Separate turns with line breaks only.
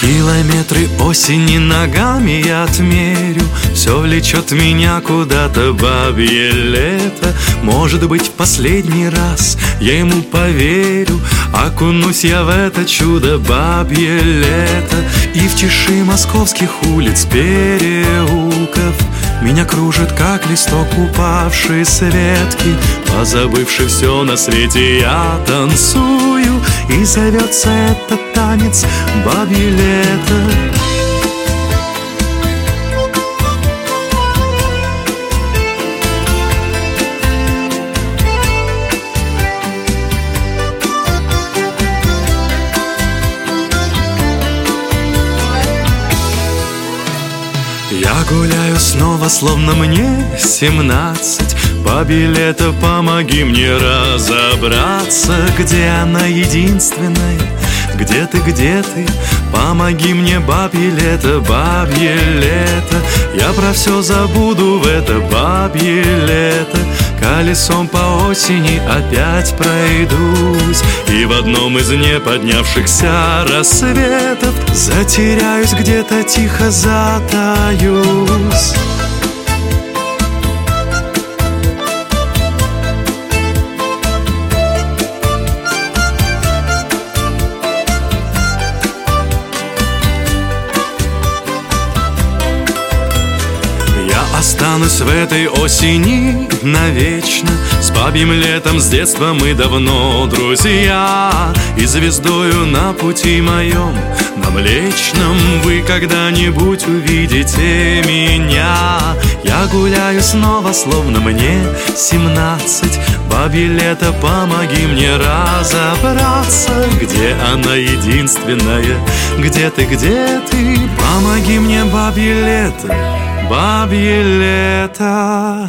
Километры осени ногами я отмерю. Все влечет меня куда-то бабье лето. Может быть, последний раз я ему поверю Окунусь я в это чудо бабье лето И в тиши московских улиц переулков Меня кружит, как листок упавший с ветки Позабывший все на свете, я танцую И зовется этот танец бабье лето Я гуляю снова, словно мне семнадцать. По билету помоги мне разобраться. Где она единственная, где ты, где ты? Помоги мне, бабье лето, бабье лето. Я про все забуду в это бабье лето Колесом по осени опять пройдусь И в одном из неподнявшихся рассветов Затеряюсь где-то, тихо затаюсь Останусь в этой осени навечно. С бабьим летом с детства мы давно друзья. И звездою на пути моем, на Млечном Вы когда-нибудь увидите меня. Я гуляю снова, словно мне семнадцать. Бабье лето, помоги мне разобраться. Где она единственная, где ты, где ты? Помоги мне, бабье лето бабье лето.